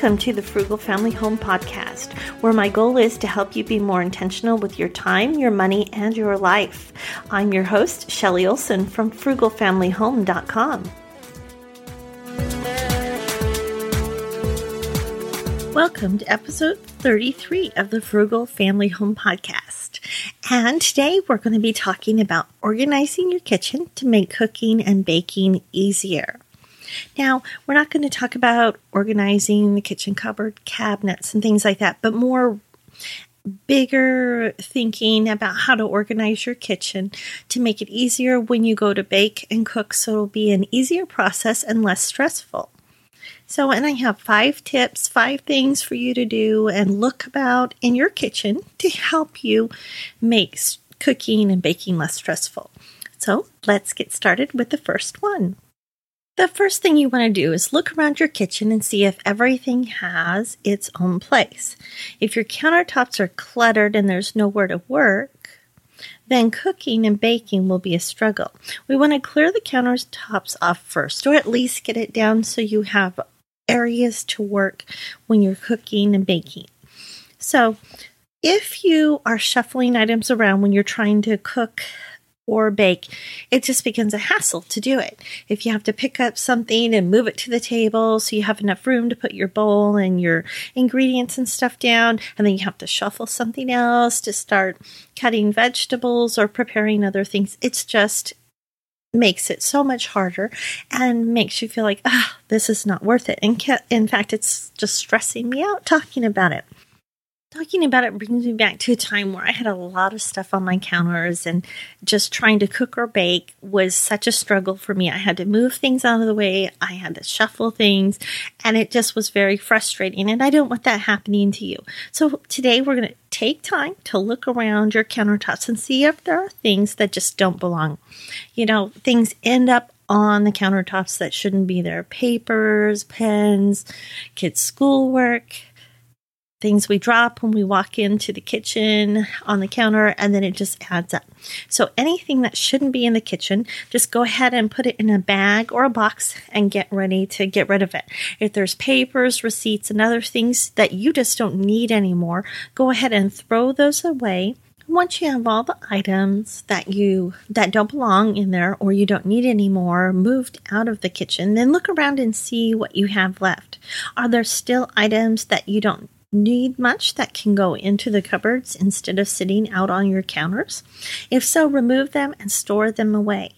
Welcome to the Frugal Family Home Podcast, where my goal is to help you be more intentional with your time, your money, and your life. I'm your host, Shelly Olson from frugalfamilyhome.com. Welcome to episode 33 of the Frugal Family Home Podcast. And today we're going to be talking about organizing your kitchen to make cooking and baking easier. Now, we're not going to talk about organizing the kitchen cupboard cabinets and things like that, but more bigger thinking about how to organize your kitchen to make it easier when you go to bake and cook so it'll be an easier process and less stressful. So, and I have five tips, five things for you to do and look about in your kitchen to help you make cooking and baking less stressful. So, let's get started with the first one. The first thing you want to do is look around your kitchen and see if everything has its own place. If your countertops are cluttered and there's nowhere to work, then cooking and baking will be a struggle. We want to clear the countertops off first, or at least get it down so you have areas to work when you're cooking and baking. So, if you are shuffling items around when you're trying to cook or bake, it just becomes a hassle to do it. If you have to pick up something and move it to the table so you have enough room to put your bowl and your ingredients and stuff down, and then you have to shuffle something else to start cutting vegetables or preparing other things, it's just makes it so much harder and makes you feel like, ah, this is not worth it. And in fact, it's just stressing me out talking about it. Talking about it brings me back to a time where I had a lot of stuff on my counters and just trying to cook or bake was such a struggle for me. I had to move things out of the way, I had to shuffle things, and it just was very frustrating. And I don't want that happening to you. So today we're going to take time to look around your countertops and see if there are things that just don't belong. You know, things end up on the countertops that shouldn't be there papers, pens, kids' schoolwork things we drop when we walk into the kitchen on the counter, and then it just adds up. So anything that shouldn't be in the kitchen, just go ahead and put it in a bag or a box and get ready to get rid of it. If there's papers, receipts, and other things that you just don't need anymore, go ahead and throw those away. Once you have all the items that you that don't belong in there or you don't need anymore moved out of the kitchen, then look around and see what you have left. Are there still items that you don't need much that can go into the cupboards instead of sitting out on your counters? If so, remove them and store them away.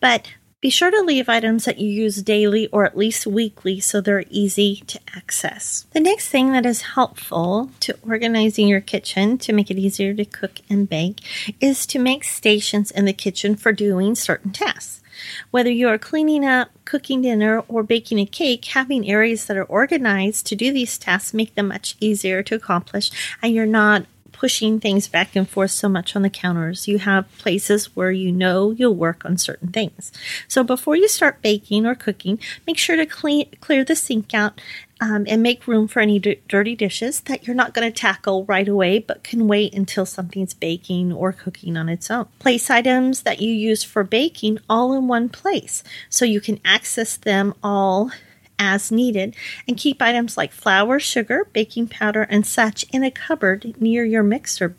But be sure to leave items that you use daily or at least weekly so they're easy to access. The next thing that is helpful to organizing your kitchen to make it easier to cook and bake is to make stations in the kitchen for doing certain tasks. Whether you are cleaning up, cooking dinner, or baking a cake, having areas that are organized to do these tasks make them much easier to accomplish, and you're not pushing things back and forth so much on the counters. You have places where you know you'll work on certain things. So before you start baking or cooking, make sure to clean, clear the sink out um, and make room for any d- dirty dishes that you're not going to tackle right away but can wait until something's baking or cooking on its own. Place items that you use for baking all in one place so you can access them all as needed and keep items like flour, sugar, baking powder, and such in a cupboard near your mixer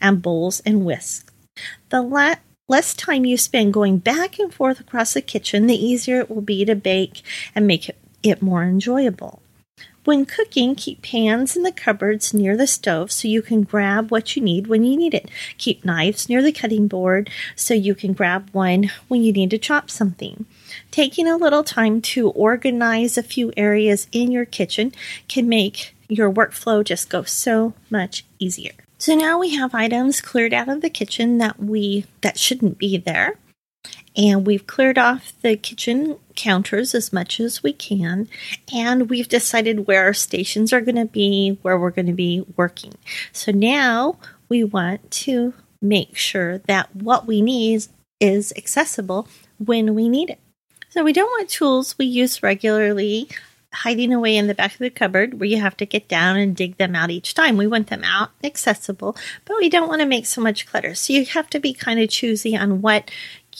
and bowls and whisks. The la- less time you spend going back and forth across the kitchen, the easier it will be to bake and make it, it more enjoyable. When cooking, keep pans in the cupboards near the stove so you can grab what you need when you need it. Keep knives near the cutting board so you can grab one when you need to chop something. Taking a little time to organize a few areas in your kitchen can make your workflow just go so much easier. So now we have items cleared out of the kitchen that we that shouldn't be there and we've cleared off the kitchen counters as much as we can and we've decided where our stations are going to be where we're going to be working so now we want to make sure that what we need is accessible when we need it so we don't want tools we use regularly hiding away in the back of the cupboard where you have to get down and dig them out each time. We want them out accessible, but we don't want to make so much clutter. So you have to be kind of choosy on what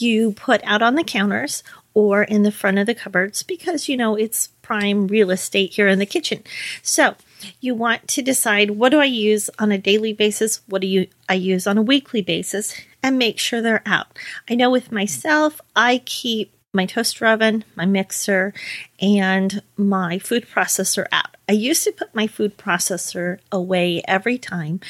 you put out on the counters or in the front of the cupboards because you know it's prime real estate here in the kitchen. So you want to decide what do I use on a daily basis? What do you I use on a weekly basis? And make sure they're out. I know with myself, I keep my toaster oven, my mixer, and my food processor out. I used to put my food processor away every time,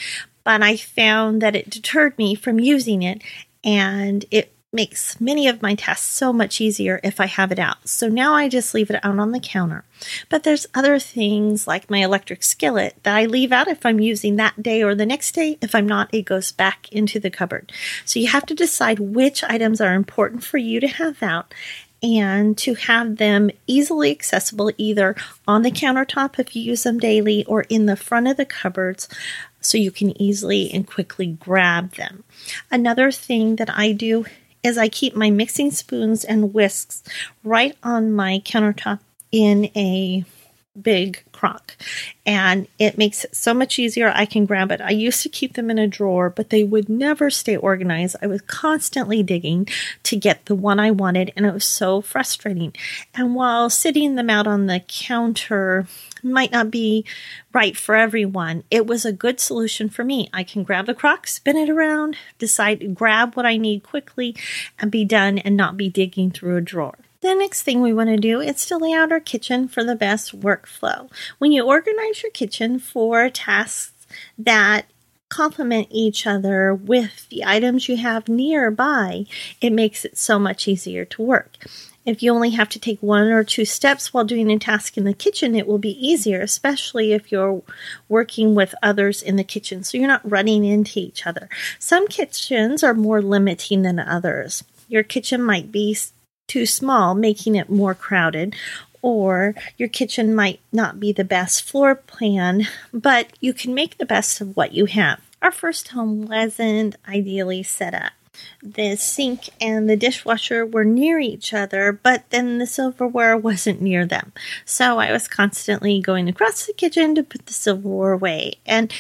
but I found that it deterred me from using it and it makes many of my tasks so much easier if I have it out. So now I just leave it out on the counter. But there's other things like my electric skillet that I leave out if I'm using that day or the next day. If I'm not, it goes back into the cupboard. So you have to decide which items are important for you to have out and to have them easily accessible either on the countertop if you use them daily or in the front of the cupboards so you can easily and quickly grab them. Another thing that I do is I keep my mixing spoons and whisks right on my countertop in a big crock and it makes it so much easier. I can grab it. I used to keep them in a drawer, but they would never stay organized. I was constantly digging to get the one I wanted, and it was so frustrating. And while sitting them out on the counter might not be right for everyone, it was a good solution for me. I can grab the crock, spin it around, decide, grab what I need quickly, and be done and not be digging through a drawer. The next thing we want to do is to lay out our kitchen for the best workflow. When you organize your kitchen for tasks that complement each other with the items you have nearby, it makes it so much easier to work. If you only have to take one or two steps while doing a task in the kitchen, it will be easier, especially if you're working with others in the kitchen. So you're not running into each other. Some kitchens are more limiting than others. Your kitchen might be too small, making it more crowded, or your kitchen might not be the best floor plan, but you can make the best of what you have. Our first home wasn't ideally set up. The sink and the dishwasher were near each other, but then the silverware wasn't near them. So I was constantly going across the kitchen to put the silverware away. And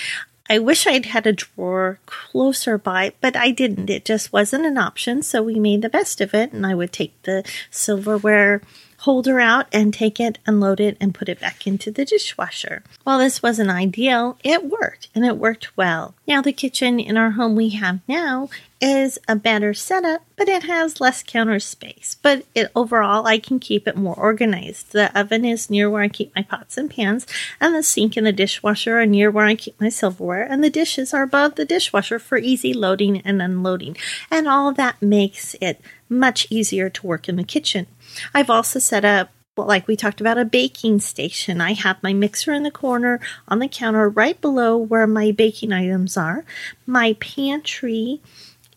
I wish I'd had a drawer closer by, but I didn't. It just wasn't an option, so we made the best of it, and I would take the silverware holder out and take it, unload it, and put it back into the dishwasher. While this wasn't ideal, it worked, and it worked well. Now, the kitchen in our home we have now is a better setup, but it has less counter space. But it overall, I can keep it more organized. The oven is near where I keep my pots and pans, and the sink and the dishwasher are near where I keep my silverware, and the dishes are above the dishwasher for easy loading and unloading. And all that makes it much easier to work in the kitchen. I've also set up well, like we talked about a baking station. I have my mixer in the corner on the counter right below where my baking items are. My pantry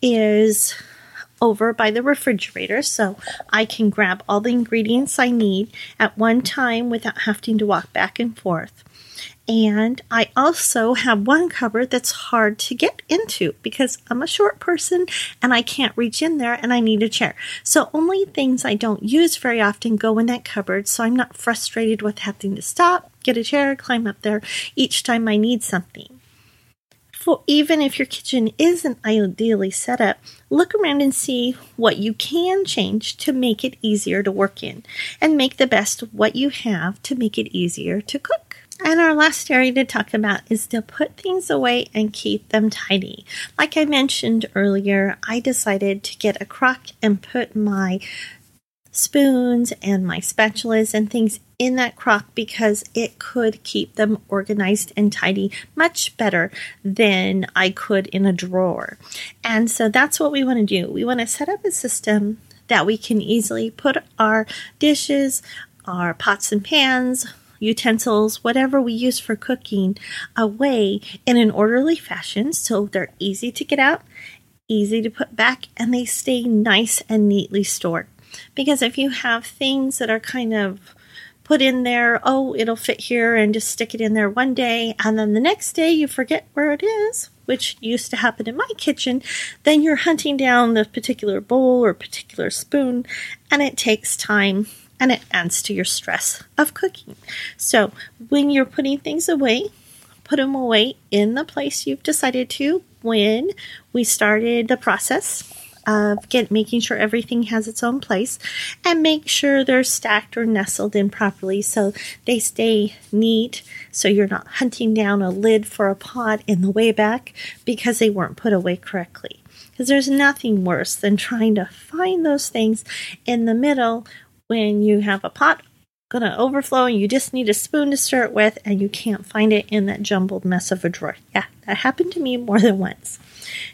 is over by the refrigerator so I can grab all the ingredients I need at one time without having to walk back and forth. And I also have one cupboard that's hard to get into because I'm a short person and I can't reach in there and I need a chair. So only things I don't use very often go in that cupboard so I'm not frustrated with having to stop, get a chair, climb up there each time I need something for even if your kitchen isn't ideally set up, look around and see what you can change to make it easier to work in and make the best what you have to make it easier to cook. And our last area to talk about is to put things away and keep them tidy. Like I mentioned earlier, I decided to get a crock and put my spoons and my spatulas and things in that crock because it could keep them organized and tidy much better than I could in a drawer. And so that's what we want to do. We want to set up a system that we can easily put our dishes, our pots and pans, utensils, whatever we use for cooking, away in an orderly fashion so they're easy to get out, easy to put back, and they stay nice and neatly stored. Because if you have things that are kind of put in there, oh, it'll fit here, and just stick it in there one day, and then the next day you forget where it is, which used to happen in my kitchen, then you're hunting down the particular bowl or particular spoon, and it takes time and it adds to your stress of cooking. So, when you're putting things away, put them away in the place you've decided to when we started the process of get making sure everything has its own place and make sure they're stacked or nestled in properly so they stay neat so you're not hunting down a lid for a pot in the way back because they weren't put away correctly. Because there's nothing worse than trying to find those things in the middle when you have a pot going to overflow and you just need a spoon to stir it with and you can't find it in that jumbled mess of a drawer. Yeah, that happened to me more than once.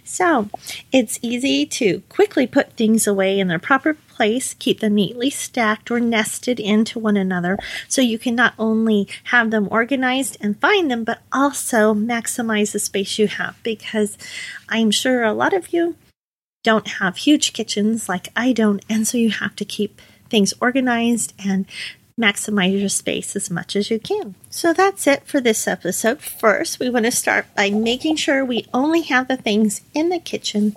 So it's easy to quickly put things away in their proper place, keep them neatly stacked or nested into one another so you can not only have them organized and find them, but also maximize the space you have because I'm sure a lot of you don't have huge kitchens like I don't, and so you have to keep things organized and maximize your space as much as you can. So that's it for this episode. First, we want to start by making sure we only have the things in the kitchen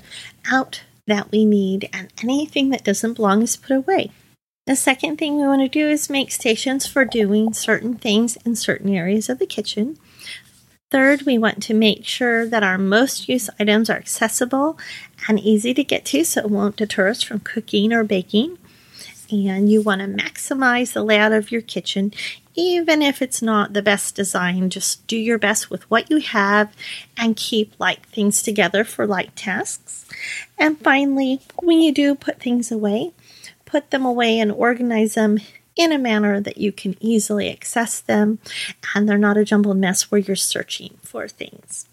out that we need and anything that doesn't belong is put away. The second thing we want to do is make stations for doing certain things in certain areas of the kitchen. Third, we want to make sure that our most used items are accessible and easy to get to so it won't deter us from cooking or baking and you want to maximize the layout of your kitchen, even if it's not the best design. Just do your best with what you have and keep light things together for light tasks. And finally, when you do put things away, put them away and organize them in a manner that you can easily access them and they're not a jumbled mess where you're searching for things.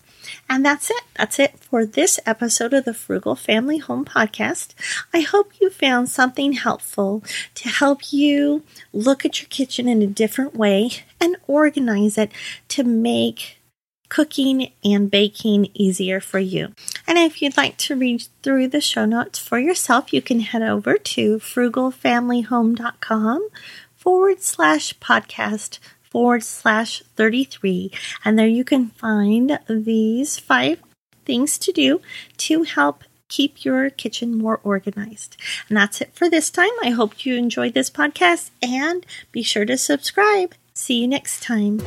And that's it. That's it for this episode of the Frugal Family Home Podcast. I hope you found something helpful to help you look at your kitchen in a different way and organize it to make cooking and baking easier for you. And if you'd like to read through the show notes for yourself, you can head over to frugalfamilyhome.com forward slash podcast forward slash 33. And there you can find these five things to do to help keep your kitchen more organized. And that's it for this time. I hope you enjoyed this podcast and be sure to subscribe. See you next time.